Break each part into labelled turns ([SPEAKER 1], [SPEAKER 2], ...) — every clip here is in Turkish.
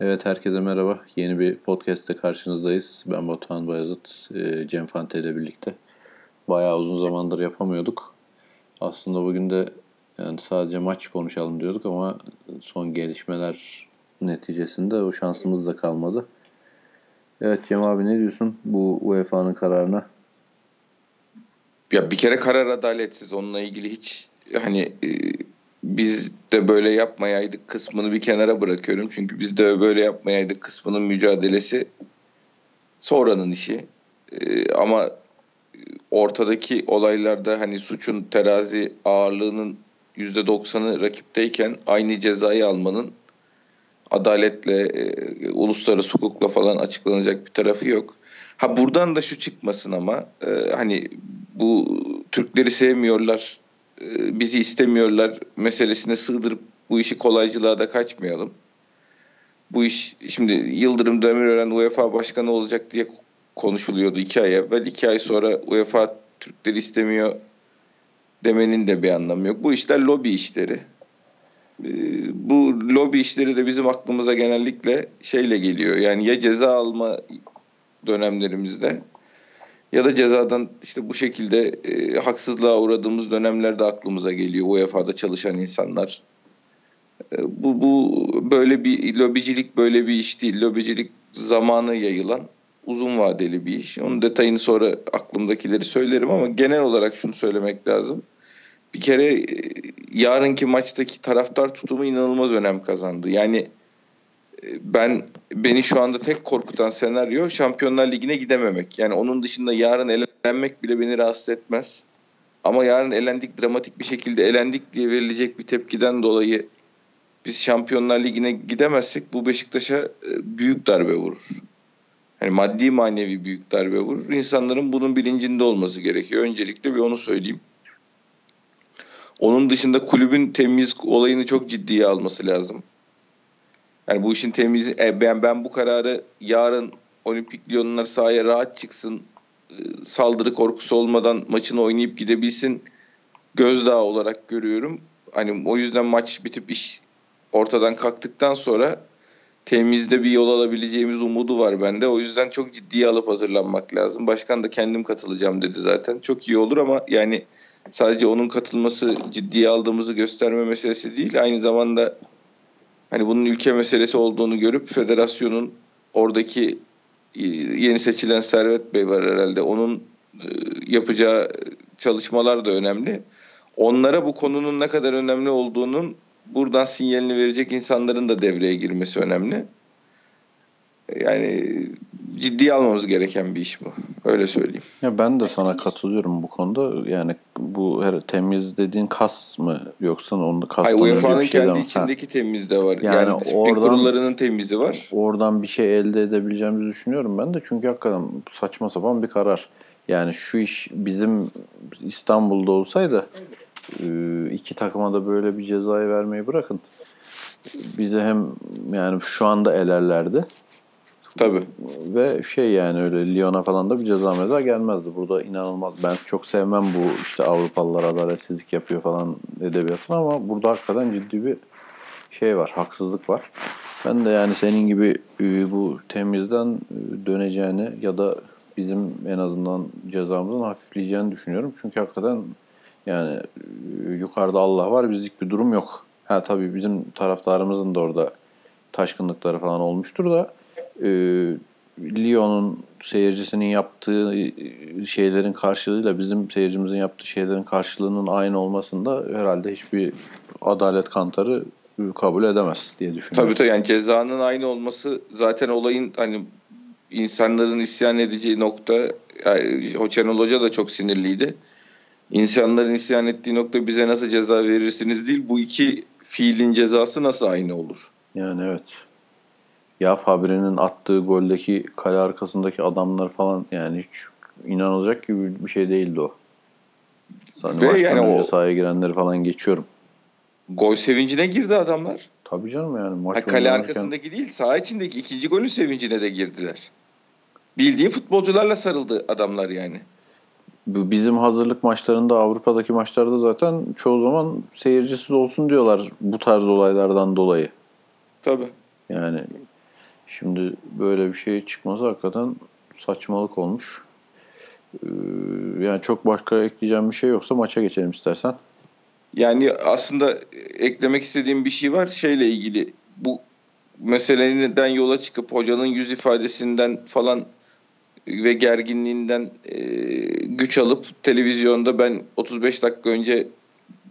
[SPEAKER 1] Evet herkese merhaba. Yeni bir podcast'te karşınızdayız. Ben Batuhan Bayazıt, e, Cem Fante ile birlikte. Bayağı uzun zamandır yapamıyorduk. Aslında bugün de yani sadece maç konuşalım diyorduk ama son gelişmeler neticesinde o şansımız da kalmadı. Evet Cem abi ne diyorsun bu UEFA'nın kararına?
[SPEAKER 2] Ya bir kere karar adaletsiz. Onunla ilgili hiç hani e, biz de böyle yapmayaydık kısmını bir kenara bırakıyorum. Çünkü biz de böyle yapmayaydık kısmının mücadelesi sonranın işi. Ee, ama ortadaki olaylarda hani suçun terazi ağırlığının %90'ı rakipteyken aynı cezayı almanın adaletle, e, uluslararası hukukla falan açıklanacak bir tarafı yok. Ha buradan da şu çıkmasın ama e, hani bu Türkleri sevmiyorlar bizi istemiyorlar meselesine sığdırıp bu işi kolaycılığa da kaçmayalım. Bu iş şimdi Yıldırım Demirören UEFA başkanı olacak diye konuşuluyordu iki ay evvel. iki ay sonra UEFA Türkleri istemiyor demenin de bir anlamı yok. Bu işler lobi işleri. E, bu lobi işleri de bizim aklımıza genellikle şeyle geliyor. Yani ya ceza alma dönemlerimizde ya da cezadan işte bu şekilde e, haksızlığa uğradığımız dönemlerde aklımıza geliyor UEFA'da çalışan insanlar. E, bu, bu böyle bir lobicilik böyle bir iş değil. Lobicilik zamanı yayılan uzun vadeli bir iş. Onun detayını sonra aklımdakileri söylerim ama genel olarak şunu söylemek lazım. Bir kere e, yarınki maçtaki taraftar tutumu inanılmaz önem kazandı. Yani ben beni şu anda tek korkutan senaryo Şampiyonlar Ligi'ne gidememek. Yani onun dışında yarın elenmek bile beni rahatsız etmez. Ama yarın elendik dramatik bir şekilde elendik diye verilecek bir tepkiden dolayı biz Şampiyonlar Ligi'ne gidemezsek bu Beşiktaş'a e, büyük darbe vurur. Yani maddi manevi büyük darbe vurur. İnsanların bunun bilincinde olması gerekiyor. Öncelikle bir onu söyleyeyim. Onun dışında kulübün temiz olayını çok ciddiye alması lazım. Yani bu işin temizi e, ben ben bu kararı yarın Olimpik Lyonlar sahaya rahat çıksın e, saldırı korkusu olmadan maçını oynayıp gidebilsin gözdağı olarak görüyorum. Hani o yüzden maç bitip iş ortadan kalktıktan sonra temizde bir yol alabileceğimiz umudu var bende. O yüzden çok ciddiye alıp hazırlanmak lazım. Başkan da kendim katılacağım dedi zaten. Çok iyi olur ama yani sadece onun katılması ciddiye aldığımızı gösterme meselesi değil. Aynı zamanda hani bunun ülke meselesi olduğunu görüp federasyonun oradaki e, yeni seçilen Servet Bey var herhalde. Onun e, yapacağı çalışmalar da önemli. Onlara bu konunun ne kadar önemli olduğunun buradan sinyalini verecek insanların da devreye girmesi önemli. Yani ciddiye almamız gereken bir iş bu. Öyle söyleyeyim.
[SPEAKER 1] Ya ben de sana katılıyorum bu konuda. Yani bu her temiz dediğin kas mı yoksa onun kas
[SPEAKER 2] Hayır UEFA'nın şey kendi içindeki ha. temiz de var. Yani, yani oradan, kurullarının temizi var.
[SPEAKER 1] Oradan bir şey elde edebileceğimizi düşünüyorum ben de. Çünkü hakikaten saçma sapan bir karar. Yani şu iş bizim İstanbul'da olsaydı e, iki takıma da böyle bir cezayı vermeyi bırakın. Bize hem yani şu anda elerlerdi.
[SPEAKER 2] Tabii.
[SPEAKER 1] Ve şey yani öyle Lyon'a falan da bir ceza meza gelmezdi. Burada inanılmaz. Ben çok sevmem bu işte Avrupalılar adaletsizlik yapıyor falan edebiyatını ama burada hakikaten ciddi bir şey var. Haksızlık var. Ben de yani senin gibi e, bu temizden e, döneceğini ya da bizim en azından cezamızın hafifleyeceğini düşünüyorum. Çünkü hakikaten yani e, yukarıda Allah var bizlik bir durum yok. Ha tabii bizim taraftarımızın da orada taşkınlıkları falan olmuştur da e, Lyon'un seyircisinin yaptığı şeylerin karşılığıyla bizim seyircimizin yaptığı şeylerin karşılığının aynı olmasında herhalde hiçbir adalet kantarı kabul edemez diye düşünüyorum.
[SPEAKER 2] Tabii tabii yani cezanın aynı olması zaten olayın hani insanların isyan edeceği nokta yani Hoçanol Hoca da çok sinirliydi. İnsanların isyan ettiği nokta bize nasıl ceza verirsiniz değil bu iki fiilin cezası nasıl aynı olur?
[SPEAKER 1] Yani evet. Ya Fabre'nin attığı goldeki kale arkasındaki adamlar falan yani hiç inanılacak gibi bir şey değildi o. Sanırım Ve yani o sahaya girenleri falan geçiyorum.
[SPEAKER 2] Gol sevincine girdi adamlar.
[SPEAKER 1] Tabii canım yani. Maç
[SPEAKER 2] ha, kale oynarken... arkasındaki değil saha içindeki ikinci golün sevincine de girdiler. Bildiği futbolcularla sarıldı adamlar yani.
[SPEAKER 1] Bizim hazırlık maçlarında Avrupa'daki maçlarda zaten çoğu zaman seyircisiz olsun diyorlar bu tarz olaylardan dolayı.
[SPEAKER 2] Tabii.
[SPEAKER 1] Yani Şimdi böyle bir şey çıkması hakikaten saçmalık olmuş. Ee, yani çok başka ekleyeceğim bir şey yoksa maça geçelim istersen.
[SPEAKER 2] Yani aslında eklemek istediğim bir şey var şeyle ilgili. Bu meseleden yola çıkıp hocanın yüz ifadesinden falan ve gerginliğinden e, güç alıp televizyonda ben 35 dakika önce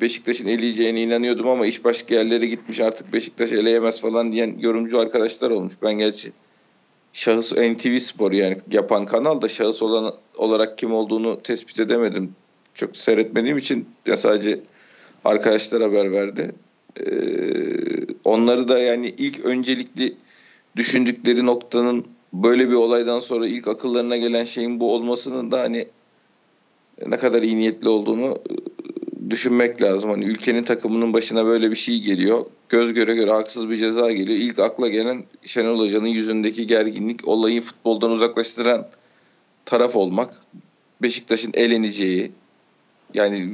[SPEAKER 2] Beşiktaş'ın eleyeceğine inanıyordum ama iş başka yerlere gitmiş artık Beşiktaş eleyemez falan diyen yorumcu arkadaşlar olmuş. Ben gerçi şahıs NTV Spor yani yapan kanal da şahıs olan olarak kim olduğunu tespit edemedim. Çok seyretmediğim için ya sadece arkadaşlar haber verdi. Ee, onları da yani ilk öncelikli düşündükleri noktanın böyle bir olaydan sonra ilk akıllarına gelen şeyin bu olmasının da hani ne kadar iyi niyetli olduğunu düşünmek lazım. Hani ülkenin takımının başına böyle bir şey geliyor. Göz göre göre haksız bir ceza geliyor. İlk akla gelen Şenol Hoca'nın yüzündeki gerginlik olayı futboldan uzaklaştıran taraf olmak. Beşiktaş'ın eleneceği yani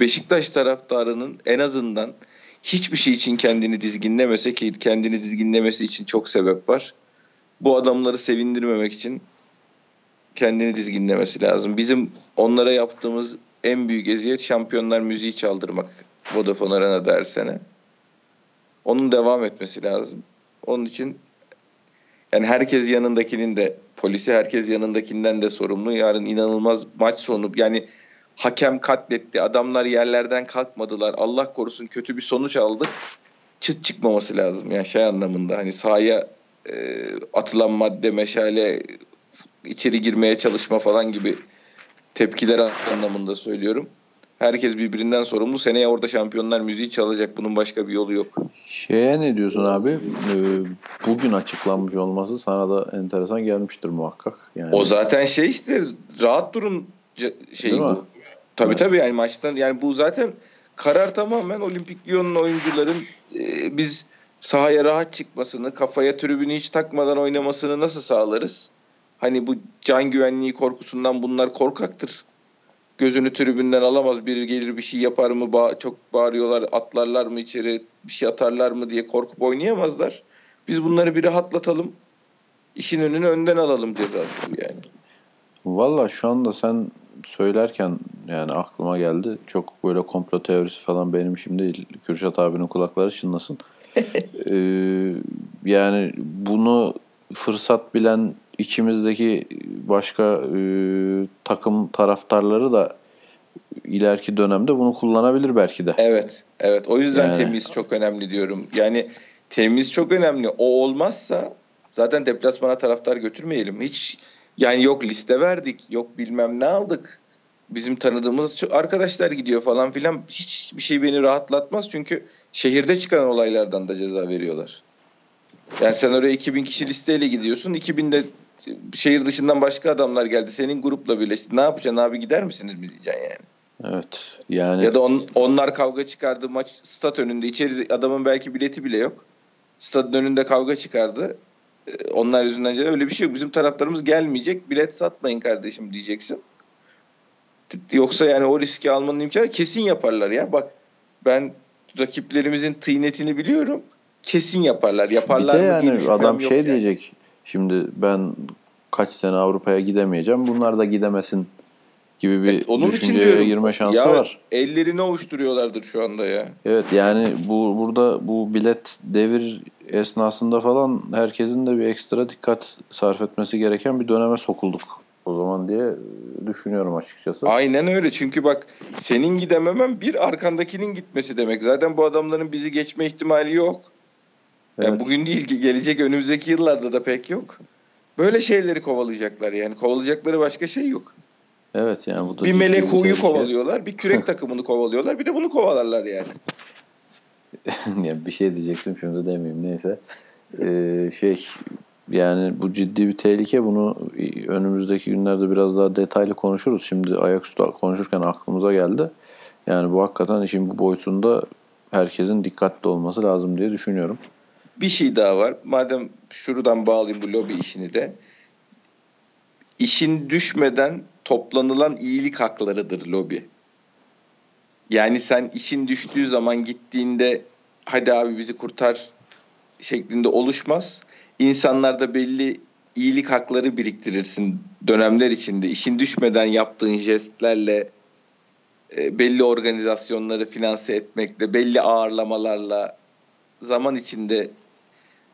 [SPEAKER 2] Beşiktaş taraftarının en azından hiçbir şey için kendini dizginlemese ki kendini dizginlemesi için çok sebep var. Bu adamları sevindirmemek için kendini dizginlemesi lazım. Bizim onlara yaptığımız en büyük eziyet şampiyonlar müziği çaldırmak Vodafone Arena'da her sene. Onun devam etmesi lazım. Onun için yani herkes yanındakinin de polisi herkes yanındakinden de sorumlu. Yarın inanılmaz maç sonu yani hakem katletti. Adamlar yerlerden kalkmadılar. Allah korusun kötü bir sonuç aldık. Çıt çıkmaması lazım. Yani şey anlamında hani sahaya e, atılan madde, meşale, içeri girmeye çalışma falan gibi tepkiler anlamında söylüyorum. Herkes birbirinden sorumlu. Seneye orada şampiyonlar müziği çalacak. Bunun başka bir yolu yok.
[SPEAKER 1] Şeye ne diyorsun abi? Ee, bugün açıklanmış olması sana da enteresan gelmiştir muhakkak. Yani...
[SPEAKER 2] O zaten şey işte rahat durun şeyi Değil bu. Mi? Tabii evet. tabii yani maçtan yani bu zaten karar tamamen Olimpik Lyon'un oyuncuların e, biz sahaya rahat çıkmasını, kafaya tribünü hiç takmadan oynamasını nasıl sağlarız? Hani bu can güvenliği korkusundan bunlar korkaktır. Gözünü tribünden alamaz. Biri gelir bir şey yapar mı? Ba- çok bağırıyorlar. Atlarlar mı içeri? Bir şey atarlar mı diye korkup oynayamazlar. Biz bunları bir rahatlatalım. İşin önünü önden alalım cezası yani.
[SPEAKER 1] Valla şu anda sen söylerken yani aklıma geldi. Çok böyle komplo teorisi falan benim işim değil. Kürşat abinin kulakları çınlasın. ee, yani bunu fırsat bilen içimizdeki başka e, takım taraftarları da ileriki dönemde bunu kullanabilir belki de.
[SPEAKER 2] Evet. Evet. O yüzden yani. temiz çok önemli diyorum. Yani temiz çok önemli. O olmazsa zaten deplasmana taraftar götürmeyelim. Hiç yani yok liste verdik, yok bilmem ne aldık. Bizim tanıdığımız arkadaşlar gidiyor falan filan. Hiçbir şey beni rahatlatmaz çünkü şehirde çıkan olaylardan da ceza veriyorlar. Yani sen oraya 2000 kişi listeyle gidiyorsun. 2000'de şehir dışından başka adamlar geldi. Senin grupla birleşti. Ne yapacaksın abi gider misiniz mi diyeceksin yani.
[SPEAKER 1] Evet. Yani
[SPEAKER 2] ya da on, onlar kavga çıkardı maç stat önünde. içeri adamın belki bileti bile yok. Stadın önünde kavga çıkardı. Ee, onlar yüzünden öyle bir şey yok. Bizim taraftarımız gelmeyecek. Bilet satmayın kardeşim diyeceksin. Yoksa yani o riski almanın imkanı kesin yaparlar ya. Bak ben rakiplerimizin tıynetini biliyorum. Kesin yaparlar. Yaparlar
[SPEAKER 1] bir de
[SPEAKER 2] mı
[SPEAKER 1] yani adam şey yani. diyecek. Şimdi ben kaç sene Avrupa'ya gidemeyeceğim. Bunlar da gidemesin gibi bir evet, onun düşünceye için girme şansı
[SPEAKER 2] ya,
[SPEAKER 1] var.
[SPEAKER 2] Ellerini ovuşturuyorlardır şu anda ya.
[SPEAKER 1] Evet yani bu burada bu bilet devir esnasında falan herkesin de bir ekstra dikkat sarf etmesi gereken bir döneme sokulduk o zaman diye düşünüyorum açıkçası.
[SPEAKER 2] Aynen öyle çünkü bak senin gidememen bir arkandakinin gitmesi demek. Zaten bu adamların bizi geçme ihtimali yok. Evet. Yani bugün değil gelecek önümüzdeki yıllarda da pek yok. Böyle şeyleri kovalayacaklar yani. Kovalayacakları başka şey yok.
[SPEAKER 1] Evet yani bu da
[SPEAKER 2] bir melek huyu kovalıyorlar, bir kürek takımını kovalıyorlar, bir de bunu kovalarlar yani.
[SPEAKER 1] ya bir şey diyecektim şimdi demeyeyim neyse. Ee, şey yani bu ciddi bir tehlike. Bunu önümüzdeki günlerde biraz daha detaylı konuşuruz. Şimdi ayaküstü konuşurken aklımıza geldi. Yani bu hakikaten işin bu boyutunda herkesin dikkatli olması lazım diye düşünüyorum.
[SPEAKER 2] Bir şey daha var. Madem şuradan bağlayayım bu lobi işini de. İşin düşmeden toplanılan iyilik haklarıdır lobi. Yani sen işin düştüğü zaman gittiğinde hadi abi bizi kurtar şeklinde oluşmaz. İnsanlarda belli iyilik hakları biriktirirsin dönemler içinde. İşin düşmeden yaptığın jestlerle e, belli organizasyonları finanse etmekle, belli ağırlamalarla zaman içinde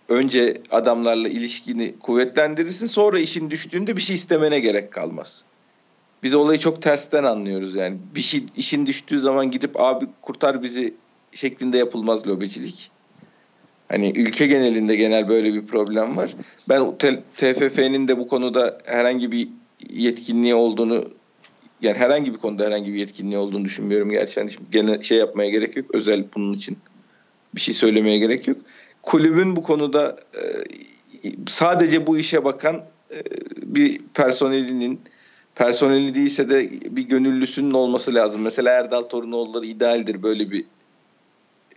[SPEAKER 2] önce adamlarla ilişkini kuvvetlendirirsin. Sonra işin düştüğünde bir şey istemene gerek kalmaz. Biz olayı çok tersten anlıyoruz yani. Bir şey işin düştüğü zaman gidip abi kurtar bizi şeklinde yapılmaz lobicilik. Hani ülke genelinde genel böyle bir problem var. Ben TFF'nin de bu konuda herhangi bir yetkinliği olduğunu yani herhangi bir konuda herhangi bir yetkinliği olduğunu düşünmüyorum. Gerçi hani gene şey yapmaya gerek yok. Özel bunun için bir şey söylemeye gerek yok. Kulübün bu konuda e, sadece bu işe bakan e, bir personelinin personeli değilse de bir gönüllüsünün olması lazım. Mesela Erdal Torunoğulları idealdir böyle bir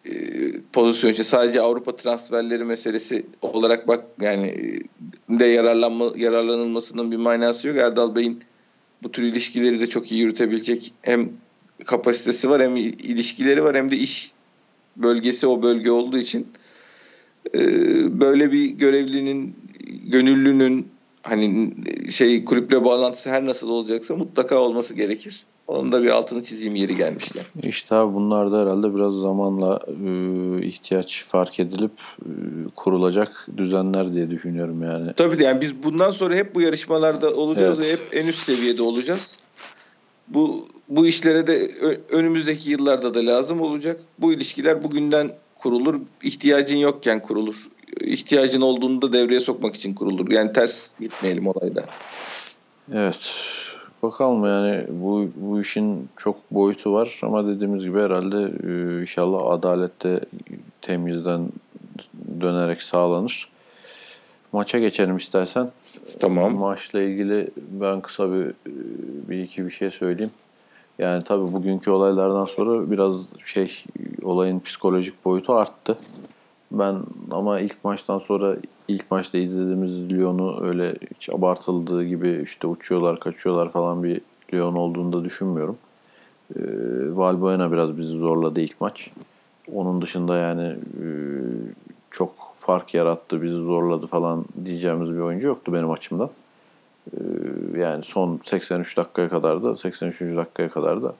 [SPEAKER 2] e, pozisyon için. Sadece Avrupa transferleri meselesi olarak bak yani de yararlanma yararlanılmasının bir manası yok. Erdal Bey'in bu tür ilişkileri de çok iyi yürütebilecek hem kapasitesi var hem ilişkileri var hem de iş bölgesi o bölge olduğu için böyle bir görevlinin gönüllünün hani şey kulüple bağlantısı her nasıl olacaksa mutlaka olması gerekir. Onun da bir altını çizeyim yeri gelmişken.
[SPEAKER 1] İşte abi bunlar da herhalde biraz zamanla e, ihtiyaç fark edilip e, kurulacak düzenler diye düşünüyorum yani.
[SPEAKER 2] Tabii yani biz bundan sonra hep bu yarışmalarda olacağız evet. ve hep en üst seviyede olacağız. Bu bu işlere de önümüzdeki yıllarda da lazım olacak. Bu ilişkiler bugünden kurulur. İhtiyacın yokken kurulur. İhtiyacın olduğunda devreye sokmak için kurulur. Yani ters gitmeyelim olayda.
[SPEAKER 1] Evet. Bakalım yani bu, bu işin çok boyutu var ama dediğimiz gibi herhalde e, inşallah adalette temizden dönerek sağlanır. Maça geçelim istersen.
[SPEAKER 2] Tamam.
[SPEAKER 1] Maçla ilgili ben kısa bir, bir iki bir şey söyleyeyim. Yani tabii bugünkü olaylardan sonra biraz şey olayın psikolojik boyutu arttı. Ben ama ilk maçtan sonra ilk maçta izlediğimiz Lyon'u öyle hiç abartıldığı gibi işte uçuyorlar kaçıyorlar falan bir Lyon olduğunu da düşünmüyorum. Ee, Valbuena biraz bizi zorladı ilk maç. Onun dışında yani e, çok fark yarattı, bizi zorladı falan diyeceğimiz bir oyuncu yoktu benim açımdan. Ee, yani son 83 dakikaya kadar da 83. dakikaya kadar da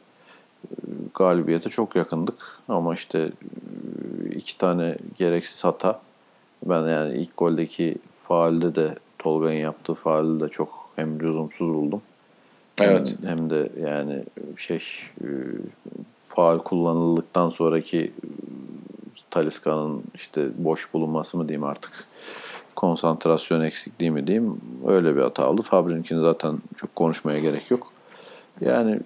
[SPEAKER 1] e, galibiyete çok yakındık. Ama işte e, iki tane gereksiz hata. Ben yani ilk goldeki faalde de Tolga'nın yaptığı faalde de çok hem lüzumsuz buldum.
[SPEAKER 2] Evet.
[SPEAKER 1] Hem, hem de yani şey e, faal kullanıldıktan sonraki Taliska'nın işte boş bulunması mı diyeyim artık konsantrasyon eksikliği mi diyeyim öyle bir hata oldu. Fabri'ninkini zaten çok konuşmaya gerek yok. Yani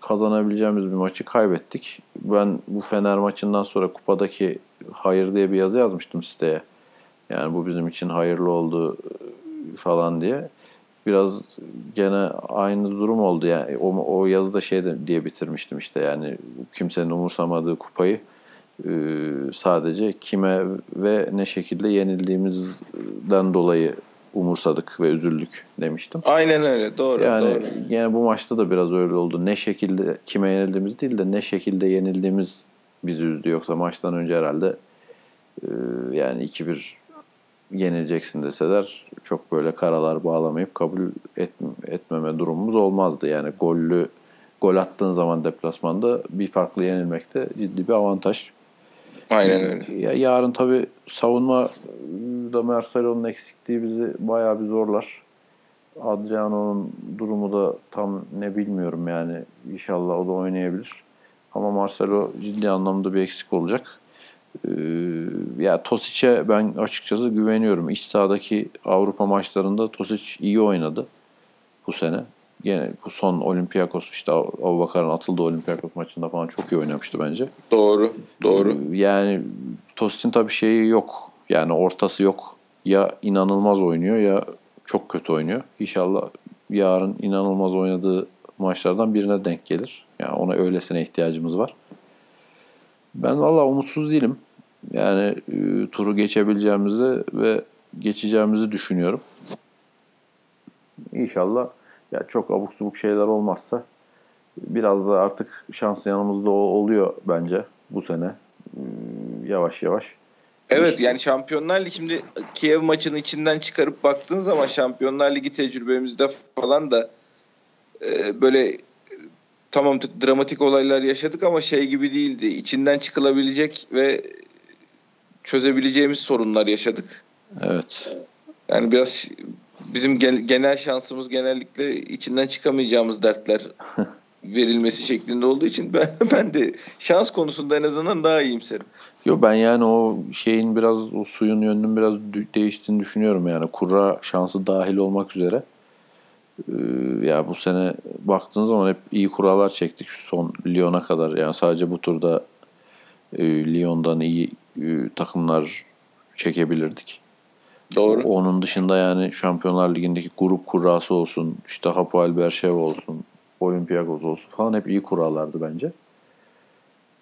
[SPEAKER 1] kazanabileceğimiz bir maçı kaybettik. Ben bu Fener maçından sonra kupadaki hayır diye bir yazı yazmıştım siteye. Yani bu bizim için hayırlı oldu falan diye. Biraz gene aynı durum oldu yani. O, o yazıda şey diye bitirmiştim işte yani kimsenin umursamadığı kupayı sadece kime ve ne şekilde yenildiğimizden dolayı umursadık ve üzüldük demiştim.
[SPEAKER 2] Aynen öyle doğru.
[SPEAKER 1] Yani
[SPEAKER 2] doğru.
[SPEAKER 1] yani bu maçta da biraz öyle oldu. Ne şekilde kime yenildiğimiz değil de ne şekilde yenildiğimiz bizi üzdü. Yoksa maçtan önce herhalde e, yani 2-1 yenileceksin deseler çok böyle karalar bağlamayıp kabul et, etmeme durumumuz olmazdı. Yani gollü gol attığın zaman deplasmanda bir farklı yenilmek de ciddi bir avantaj.
[SPEAKER 2] Aynen öyle.
[SPEAKER 1] Ya yarın tabii savunma da Marcelo'nun eksikliği bizi bayağı bir zorlar. Adriano'nun durumu da tam ne bilmiyorum yani. İnşallah o da oynayabilir. Ama Marcelo ciddi anlamda bir eksik olacak. Ee, ya Tosic'e ben açıkçası güveniyorum. İç sahadaki Avrupa maçlarında Tosic iyi oynadı bu sene. Gene bu son Olympiakos işte Abubakar'ın atıldığı Olympiakos maçında falan çok iyi oynamıştı bence.
[SPEAKER 2] Doğru, doğru.
[SPEAKER 1] Ee, yani Tosic'in tabii şeyi yok. Yani ortası yok. Ya inanılmaz oynuyor ya çok kötü oynuyor. İnşallah yarın inanılmaz oynadığı maçlardan birine denk gelir. Yani ona öylesine ihtiyacımız var. Ben valla umutsuz değilim. Yani e, turu geçebileceğimizi ve geçeceğimizi düşünüyorum. İnşallah ya çok abuk subuk şeyler olmazsa biraz da artık şans yanımızda oluyor bence bu sene. Hmm, yavaş yavaş.
[SPEAKER 2] Evet yani Şampiyonlar Ligi şimdi Kiev maçını içinden çıkarıp baktığın zaman Şampiyonlar Ligi tecrübemizde falan da e, böyle tamam dramatik olaylar yaşadık ama şey gibi değildi. İçinden çıkılabilecek ve çözebileceğimiz sorunlar yaşadık.
[SPEAKER 1] Evet.
[SPEAKER 2] Yani biraz bizim genel şansımız genellikle içinden çıkamayacağımız dertler verilmesi şeklinde olduğu için ben, ben de şans konusunda en azından daha iyimserim.
[SPEAKER 1] Yo ben yani o şeyin biraz o suyun yönünün biraz değiştiğini düşünüyorum yani kura şansı dahil olmak üzere. Ee, ya bu sene baktığınız zaman hep iyi kurallar çektik şu son Lyon'a kadar. Yani sadece bu turda e, Lyon'dan iyi e, takımlar çekebilirdik.
[SPEAKER 2] Doğru.
[SPEAKER 1] Onun dışında yani Şampiyonlar Ligi'ndeki grup kurası olsun, işte Hapoel Berşev olsun, Olympiakos olsun falan hep iyi kurallardı bence.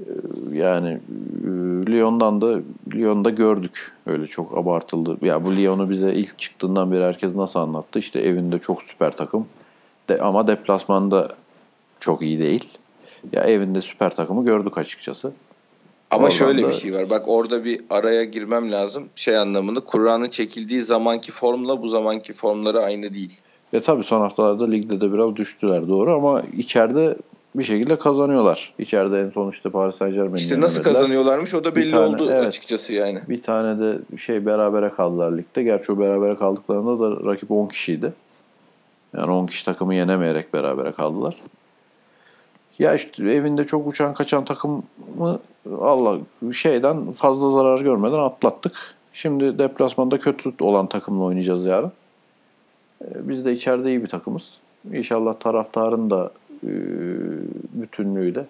[SPEAKER 1] Ee, yani e, Lyon'dan da Lyon'da gördük. Öyle çok abartıldı. Ya bu Lyon'u bize ilk çıktığından beri herkes nasıl anlattı? İşte evinde çok süper takım. De, ama deplasmanda çok iyi değil. Ya evinde süper takımı gördük açıkçası.
[SPEAKER 2] Ama Oradan şöyle da... bir şey var. Bak orada bir araya girmem lazım. Şey anlamında Kur'an'ın çekildiği zamanki formla bu zamanki formları aynı değil.
[SPEAKER 1] Ve tabii son haftalarda ligde de biraz düştüler doğru ama içeride bir şekilde kazanıyorlar. İçeride en son işte Paris Saint Germain'i
[SPEAKER 2] İşte nasıl kazanıyorlarmış o da belli tane, oldu evet, açıkçası yani.
[SPEAKER 1] Bir tane de şey berabere kaldılar ligde. Gerçi o berabere kaldıklarında da rakip 10 kişiydi. Yani 10 kişi takımı yenemeyerek berabere kaldılar. Ya işte evinde çok uçan kaçan takımı Allah şeyden fazla zarar görmeden atlattık. Şimdi deplasmanda kötü olan takımla oynayacağız yarın. Ee, biz de içeride iyi bir takımız. İnşallah taraftarın da e, bütünlüğüyle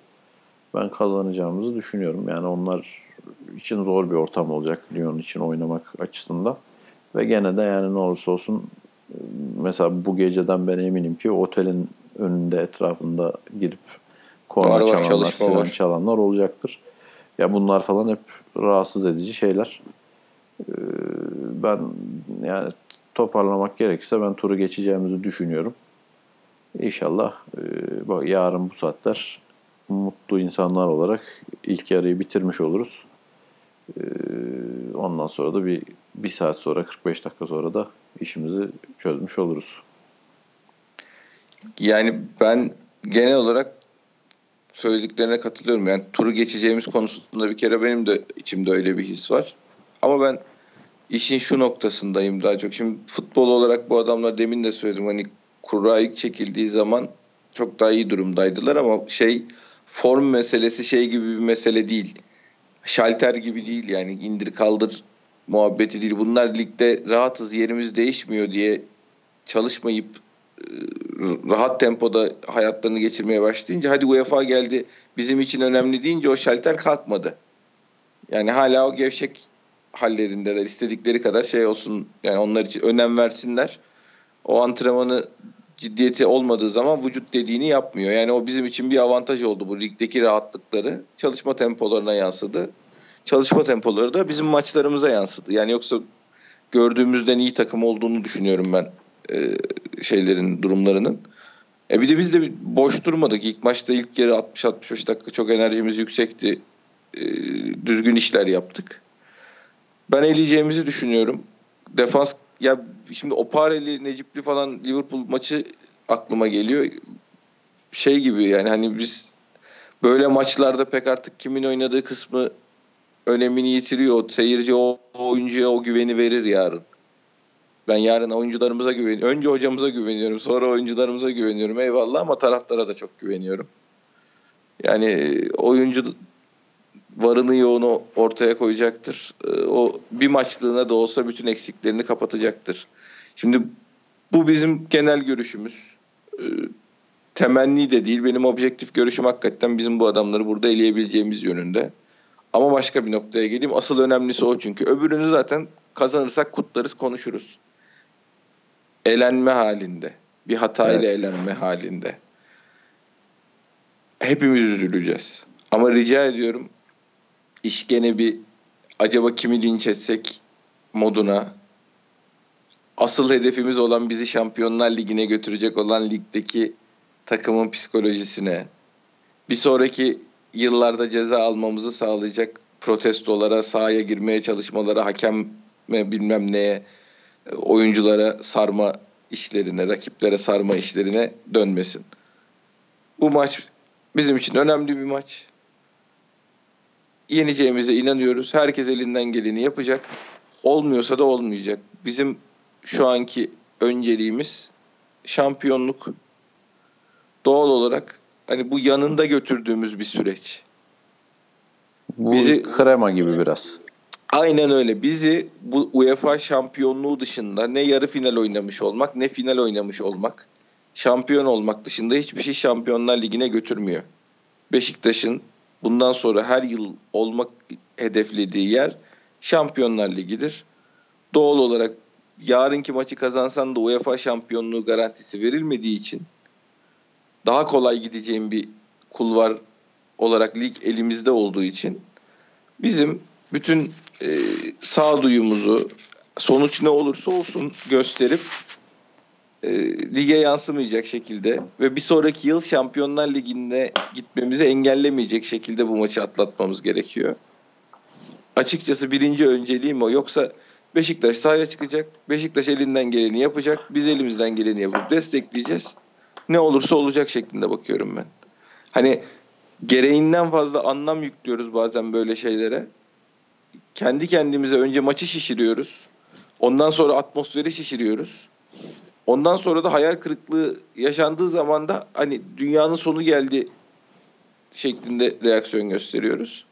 [SPEAKER 1] ben kazanacağımızı düşünüyorum. Yani onlar için zor bir ortam olacak Lyon için oynamak açısından. Ve gene de yani ne olursa olsun mesela bu geceden ben eminim ki otelin önünde etrafında gidip korna çalanlar, siren çalanlar olacaktır. Ya bunlar falan hep rahatsız edici şeyler. Ee, ben yani toparlamak gerekirse ben turu geçeceğimizi düşünüyorum. İnşallah e, yarın bu saatler mutlu insanlar olarak ilk yarıyı bitirmiş oluruz. E, ondan sonra da bir, bir saat sonra 45 dakika sonra da işimizi çözmüş oluruz.
[SPEAKER 2] Yani ben genel olarak söylediklerine katılıyorum. Yani turu geçeceğimiz konusunda bir kere benim de içimde öyle bir his var. Ama ben işin şu noktasındayım daha çok. Şimdi futbol olarak bu adamlar demin de söyledim hani kura ilk çekildiği zaman çok daha iyi durumdaydılar ama şey form meselesi şey gibi bir mesele değil. Şalter gibi değil yani indir kaldır muhabbeti değil. Bunlar ligde rahatız yerimiz değişmiyor diye çalışmayıp rahat tempoda hayatlarını geçirmeye başlayınca hadi UEFA geldi bizim için önemli deyince o şalter kalkmadı. Yani hala o gevşek hallerindeler. istedikleri kadar şey olsun yani onlar için önem versinler. O antrenmanı ciddiyeti olmadığı zaman vücut dediğini yapmıyor. Yani o bizim için bir avantaj oldu bu ligdeki rahatlıkları. Çalışma tempolarına yansıdı. Çalışma tempoları da bizim maçlarımıza yansıdı. Yani yoksa gördüğümüzden iyi takım olduğunu düşünüyorum ben e, şeylerin durumlarının. E bir de biz de boş durmadık. İlk maçta ilk yarı 60-65 dakika çok enerjimiz yüksekti. E, düzgün işler yaptık. Ben eleyeceğimizi düşünüyorum. Defans ya şimdi Opareli, Necipli falan Liverpool maçı aklıma geliyor. Şey gibi yani hani biz böyle maçlarda pek artık kimin oynadığı kısmı önemini yitiriyor. Seyirci o, o oyuncuya o güveni verir yarın. Ben yarın oyuncularımıza güveniyorum. Önce hocamıza güveniyorum. Sonra oyuncularımıza güveniyorum. Eyvallah ama taraftara da çok güveniyorum. Yani oyuncu varını yoğunu ortaya koyacaktır. Ee, o bir maçlığına da olsa bütün eksiklerini kapatacaktır. Şimdi bu bizim genel görüşümüz. Ee, temenni de değil. Benim objektif görüşüm hakikaten bizim bu adamları burada eleyebileceğimiz yönünde. Ama başka bir noktaya geleyim. Asıl önemlisi o çünkü. Öbürünü zaten kazanırsak kutlarız, konuşuruz. Elenme halinde. Bir hatayla evet. elenme halinde. Hepimiz üzüleceğiz. Ama rica ediyorum iş gene bir acaba kimi linç etsek moduna asıl hedefimiz olan bizi Şampiyonlar Ligi'ne götürecek olan ligdeki takımın psikolojisine bir sonraki yıllarda ceza almamızı sağlayacak protestolara, sahaya girmeye çalışmalara, hakeme bilmem neye, oyunculara sarma işlerine, rakiplere sarma işlerine dönmesin. Bu maç bizim için önemli bir maç. Yeneceğimize inanıyoruz. Herkes elinden geleni yapacak. Olmuyorsa da olmayacak. Bizim şu anki önceliğimiz şampiyonluk. Doğal olarak hani bu yanında götürdüğümüz bir süreç.
[SPEAKER 1] Bu
[SPEAKER 2] Bizi-
[SPEAKER 1] krema gibi biraz.
[SPEAKER 2] Aynen öyle. Bizi bu UEFA şampiyonluğu dışında ne yarı final oynamış olmak ne final oynamış olmak, şampiyon olmak dışında hiçbir şey Şampiyonlar Ligi'ne götürmüyor. Beşiktaş'ın bundan sonra her yıl olmak hedeflediği yer Şampiyonlar Ligi'dir. Doğal olarak yarınki maçı kazansan da UEFA şampiyonluğu garantisi verilmediği için daha kolay gideceğim bir kulvar olarak lig elimizde olduğu için bizim bütün e, sağduyumuzu sonuç ne olursa olsun gösterip e, lige yansımayacak şekilde ve bir sonraki yıl Şampiyonlar Ligi'ne gitmemizi engellemeyecek şekilde bu maçı atlatmamız gerekiyor. Açıkçası birinci önceliğim o. Yoksa Beşiktaş sahaya çıkacak. Beşiktaş elinden geleni yapacak. Biz elimizden geleni yapıp destekleyeceğiz. Ne olursa olacak şeklinde bakıyorum ben. Hani gereğinden fazla anlam yüklüyoruz bazen böyle şeylere. Kendi kendimize önce maçı şişiriyoruz. Ondan sonra atmosferi şişiriyoruz. Ondan sonra da hayal kırıklığı yaşandığı zaman da hani dünyanın sonu geldi şeklinde reaksiyon gösteriyoruz.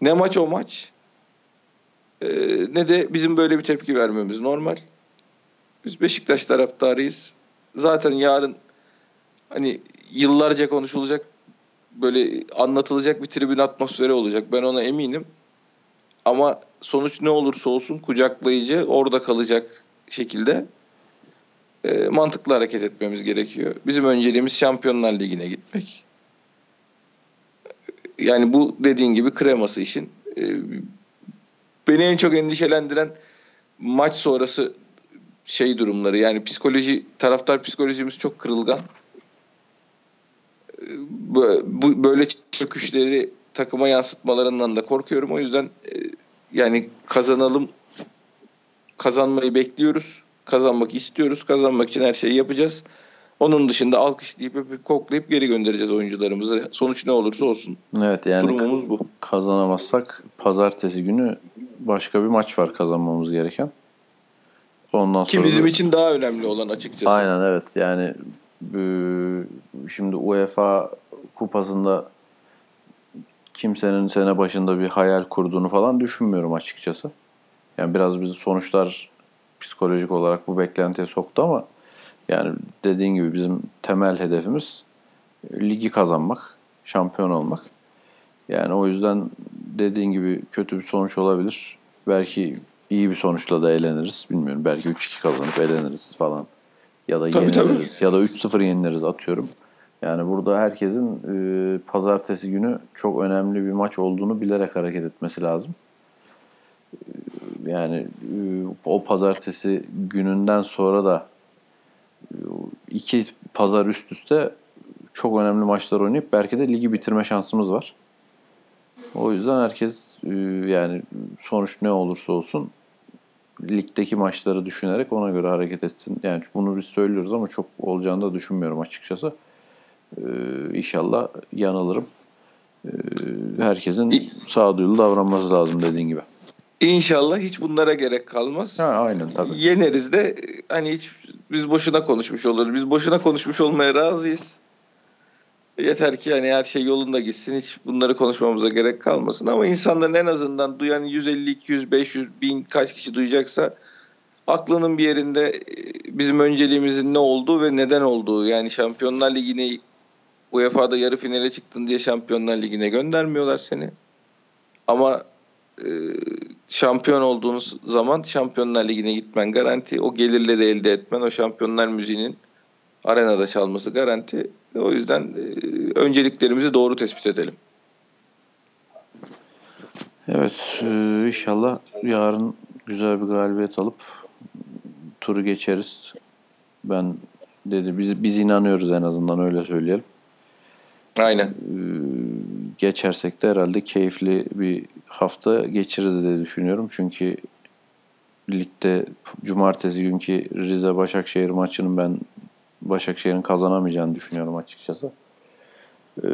[SPEAKER 2] Ne maç o maç ee, ne de bizim böyle bir tepki vermemiz normal. Biz Beşiktaş taraftarıyız. Zaten yarın hani yıllarca konuşulacak böyle anlatılacak bir tribün atmosferi olacak. Ben ona eminim. Ama sonuç ne olursa olsun kucaklayıcı orada kalacak şekilde e, mantıklı hareket etmemiz gerekiyor. Bizim önceliğimiz Şampiyonlar Ligi'ne gitmek. Yani bu dediğin gibi kreması işin. E, beni en çok endişelendiren maç sonrası şey durumları. Yani psikoloji, taraftar psikolojimiz çok kırılgan. E, böyle çöküşleri takıma yansıtmalarından da korkuyorum. O yüzden e, yani kazanalım kazanmayı bekliyoruz. Kazanmak istiyoruz. Kazanmak için her şeyi yapacağız. Onun dışında alkışlayıp öpüp koklayıp geri göndereceğiz oyuncularımızı. Sonuç ne olursa olsun.
[SPEAKER 1] Evet yani
[SPEAKER 2] Durumumuz bu.
[SPEAKER 1] kazanamazsak pazartesi günü başka bir maç var kazanmamız gereken. Ondan
[SPEAKER 2] Ki
[SPEAKER 1] sonra
[SPEAKER 2] bizim
[SPEAKER 1] da-
[SPEAKER 2] için daha önemli olan açıkçası.
[SPEAKER 1] Aynen evet yani şimdi UEFA kupasında kimsenin sene başında bir hayal kurduğunu falan düşünmüyorum açıkçası. Yani biraz bizi sonuçlar psikolojik olarak bu beklentiye soktu ama yani dediğin gibi bizim temel hedefimiz e, ligi kazanmak, şampiyon olmak. Yani o yüzden dediğin gibi kötü bir sonuç olabilir. Belki iyi bir sonuçla da eleniriz. Bilmiyorum. Belki 3-2 kazanıp eleniriz falan. Ya da
[SPEAKER 2] Tabii, tabii.
[SPEAKER 1] yeniliriz. Ya da 3-0 yeniliriz atıyorum. Yani burada herkesin e, pazartesi günü çok önemli bir maç olduğunu bilerek hareket etmesi lazım. E, yani e, o pazartesi gününden sonra da e, iki pazar üst üste çok önemli maçlar oynayıp belki de ligi bitirme şansımız var. O yüzden herkes e, yani sonuç ne olursa olsun ligdeki maçları düşünerek ona göre hareket etsin. Yani bunu biz söylüyoruz ama çok olacağını da düşünmüyorum açıkçası. Ee, inşallah yanılırım. Ee, herkesin sağduyulu davranması lazım dediğin gibi.
[SPEAKER 2] İnşallah hiç bunlara gerek kalmaz.
[SPEAKER 1] Ha, aynen tabii.
[SPEAKER 2] Yeneriz de hani hiç biz boşuna konuşmuş oluruz. Biz boşuna konuşmuş olmaya razıyız. Yeter ki hani her şey yolunda gitsin. Hiç bunları konuşmamıza gerek kalmasın. Ama insanların en azından duyan 150, 200, 500, 1000 kaç kişi duyacaksa aklının bir yerinde e, bizim önceliğimizin ne olduğu ve neden olduğu. Yani Şampiyonlar Ligi'ne UEFA'da yarı finale çıktın diye Şampiyonlar Ligi'ne göndermiyorlar seni. Ama e, şampiyon olduğunuz zaman Şampiyonlar Ligi'ne gitmen garanti. O gelirleri elde etmen, o şampiyonlar müziğinin arenada çalması garanti. O yüzden e, önceliklerimizi doğru tespit edelim.
[SPEAKER 1] Evet e, inşallah yarın güzel bir galibiyet alıp turu geçeriz. Ben dedi biz biz inanıyoruz en azından öyle söyleyelim.
[SPEAKER 2] Aynen.
[SPEAKER 1] Ee, geçersek de herhalde keyifli bir hafta geçiririz diye düşünüyorum. Çünkü ligde cumartesi günkü Rize Başakşehir maçının ben Başakşehir'in kazanamayacağını düşünüyorum açıkçası. Ee,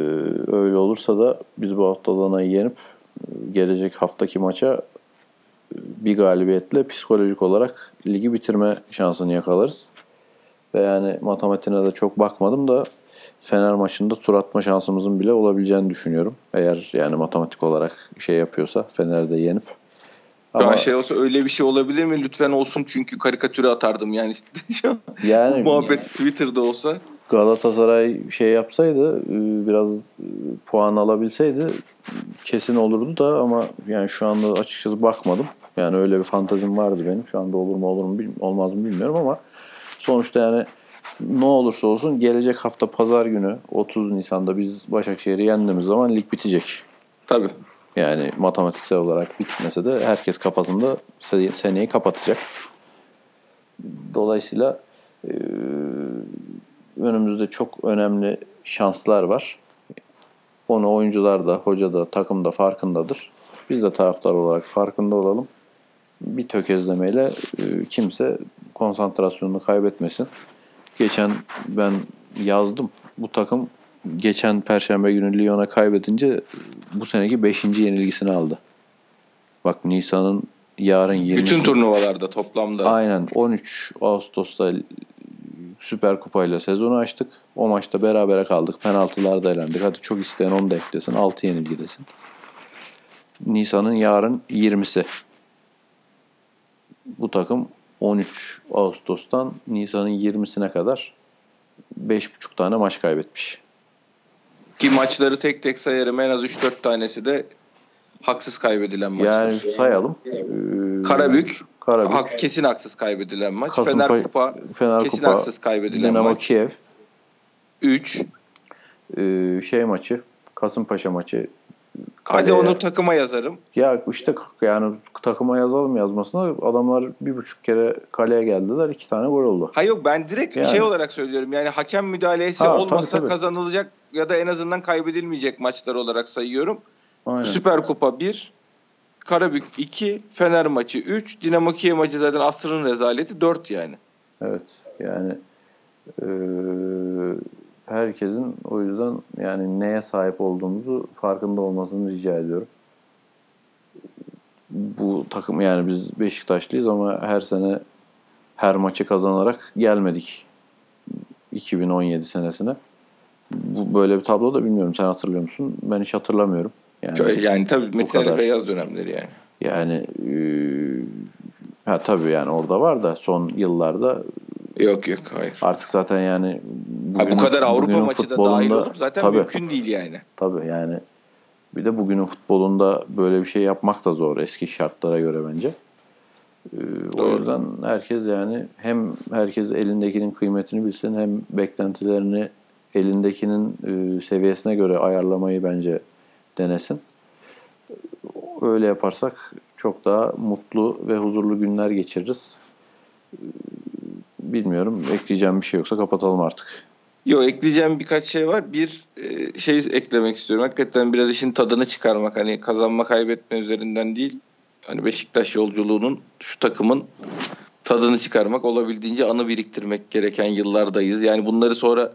[SPEAKER 1] öyle olursa da biz bu hafta Adana'yı yenip e, gelecek haftaki maça e, bir galibiyetle psikolojik olarak ligi bitirme şansını yakalarız. Ve yani matematiğine de çok bakmadım da Fener maçında tur atma şansımızın bile olabileceğini düşünüyorum. Eğer yani matematik olarak şey yapıyorsa Fener'de yenip.
[SPEAKER 2] Ama, şey olsa öyle bir şey olabilir mi? Lütfen olsun çünkü karikatüre atardım yani.
[SPEAKER 1] yani
[SPEAKER 2] Bu muhabbet Twitter'da olsa.
[SPEAKER 1] Galatasaray şey yapsaydı e, biraz e, puan alabilseydi kesin olurdu da ama yani şu anda açıkçası bakmadım. Yani öyle bir fantazim vardı benim. Şu anda olur mu olur mu olmaz mı bilmiyorum ama sonuçta yani ne olursa olsun gelecek hafta pazar günü 30 Nisan'da biz Başakşehir'i yendiğimiz zaman lig bitecek.
[SPEAKER 2] Tabii.
[SPEAKER 1] Yani matematiksel olarak bitmese de herkes kafasında seneyi kapatacak. Dolayısıyla e, önümüzde çok önemli şanslar var. Onu oyuncular da, hoca da, takım da farkındadır. Biz de taraftar olarak farkında olalım. Bir tökezlemeyle e, kimse konsantrasyonunu kaybetmesin. Geçen ben yazdım. Bu takım geçen perşembe günü Lyon'a kaybedince bu seneki 5. yenilgisini aldı. Bak Nisan'ın yarın 20.
[SPEAKER 2] Bütün turnuvalarda toplamda.
[SPEAKER 1] Aynen 13 Ağustos'ta Süper Kupa ile sezonu açtık. O maçta berabere kaldık. Penaltılarda elendik. Hadi çok isteyen onu da eklesin. 6 yenilgidesin. Nisan'ın yarın 20'si. Bu takım 13 Ağustos'tan Nisan'ın 20'sine kadar 5,5 tane maç kaybetmiş.
[SPEAKER 2] Ki maçları tek tek sayarım en az 3-4 tanesi de haksız kaybedilen maçlar.
[SPEAKER 1] Yani sayalım.
[SPEAKER 2] Ee, Karabük, Karabük. Hak, kesin haksız kaybedilen maç. Kasım Fener Kupa, Fener kesin Kupa, haksız kaybedilen
[SPEAKER 1] Dinamo
[SPEAKER 2] maç.
[SPEAKER 1] Kiev.
[SPEAKER 2] 3.
[SPEAKER 1] Ee, şey maçı, Kasımpaşa maçı.
[SPEAKER 2] Hadi onu takıma yazarım.
[SPEAKER 1] Ya işte yani takıma yazalım yazmasına adamlar bir buçuk kere kaleye geldiler. iki tane gol oldu.
[SPEAKER 2] Hayır yok ben direkt yani. şey olarak söylüyorum. Yani hakem müdahalesi ha, olmasa tabii, tabii. kazanılacak ya da en azından kaybedilmeyecek maçlar olarak sayıyorum. Aynen. Süper Kupa 1, Karabük 2, Fener maçı 3, Dinamo Kiev maçı zaten asrın rezaleti 4 yani.
[SPEAKER 1] Evet yani e, herkesin o yüzden yani neye sahip olduğumuzu farkında olmasını rica ediyorum. Bu takım yani biz Beşiktaşlıyız ama her sene her maçı kazanarak gelmedik 2017 senesine. Bu böyle bir tablo da bilmiyorum. Sen hatırlıyor musun? Ben hiç hatırlamıyorum.
[SPEAKER 2] Yani, yani tabii Metin Ali Feyyaz dönemleri yani.
[SPEAKER 1] Yani e, ha tabii yani orada var da son yıllarda
[SPEAKER 2] Yok yok hayır.
[SPEAKER 1] Artık zaten yani
[SPEAKER 2] bugün, ha, bu kadar Avrupa maçı da dahil olup zaten tabii, mümkün değil yani.
[SPEAKER 1] Tabii yani bir de bugünün futbolunda böyle bir şey yapmak da zor eski şartlara göre bence. Ee, o yüzden herkes yani hem herkes elindekinin kıymetini bilsin hem beklentilerini elindekinin e, seviyesine göre ayarlamayı bence denesin. Öyle yaparsak çok daha mutlu ve huzurlu günler geçiririz. Bilmiyorum. Ekleyeceğim bir şey yoksa kapatalım artık.
[SPEAKER 2] Yok ekleyeceğim birkaç şey var. Bir e, şey eklemek istiyorum. Hakikaten biraz işin tadını çıkarmak. Hani kazanma kaybetme üzerinden değil. Hani Beşiktaş yolculuğunun şu takımın tadını çıkarmak olabildiğince anı biriktirmek gereken yıllardayız. Yani bunları sonra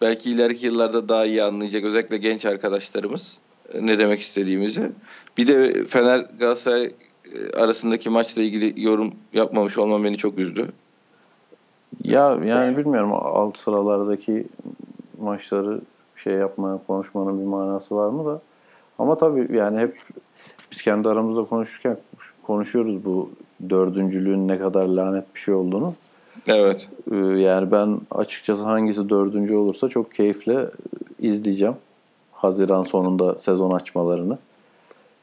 [SPEAKER 2] belki ileriki yıllarda daha iyi anlayacak özellikle genç arkadaşlarımız ne demek istediğimizi. Bir de Fener Galatasaray e, arasındaki maçla ilgili yorum yapmamış olmam beni çok üzdü.
[SPEAKER 1] Ya yani bilmiyorum alt sıralardaki maçları şey yapmaya konuşmanın bir manası var mı da. Ama tabii yani hep biz kendi aramızda konuşurken konuşuyoruz bu dördüncülüğün ne kadar lanet bir şey olduğunu.
[SPEAKER 2] Evet.
[SPEAKER 1] Ee, yani ben açıkçası hangisi dördüncü olursa çok keyifle izleyeceğim. Haziran sonunda sezon açmalarını.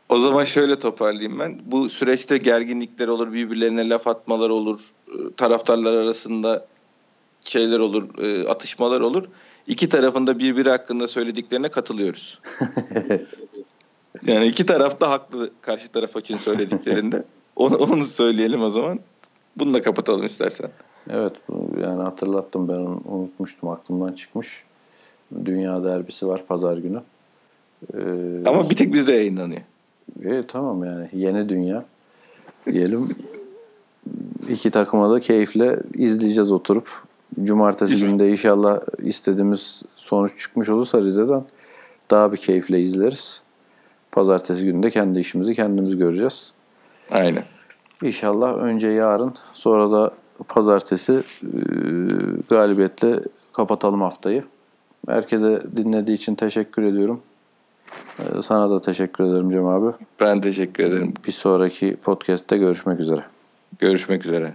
[SPEAKER 2] O zaman şöyle toparlayayım ben. Bu süreçte gerginlikler olur, birbirlerine laf atmalar olur, taraftarlar arasında şeyler olur, e, atışmalar olur. İki tarafında birbiri hakkında söylediklerine katılıyoruz. yani iki taraf da haklı karşı taraf için söylediklerinde. Onu, onu söyleyelim o zaman. Bunu da kapatalım istersen.
[SPEAKER 1] Evet yani hatırlattım ben onu unutmuştum aklımdan çıkmış. Dünya derbisi var pazar günü. Ee,
[SPEAKER 2] Ama bir tek bizde yayınlanıyor.
[SPEAKER 1] e, tamam yani yeni dünya diyelim. İki takıma da keyifle izleyeceğiz oturup. Cumartesi
[SPEAKER 2] Güzel.
[SPEAKER 1] günü de inşallah istediğimiz sonuç çıkmış olursa Rize'den daha bir keyifle izleriz. Pazartesi günü de kendi işimizi kendimiz göreceğiz.
[SPEAKER 2] Aynen.
[SPEAKER 1] İnşallah önce yarın sonra da pazartesi e, galibiyetle kapatalım haftayı. Herkese dinlediği için teşekkür ediyorum. E, Sana da teşekkür ederim Cem abi.
[SPEAKER 2] Ben teşekkür ederim.
[SPEAKER 1] Bir sonraki podcast'te görüşmek üzere.
[SPEAKER 2] Görüşmek üzere.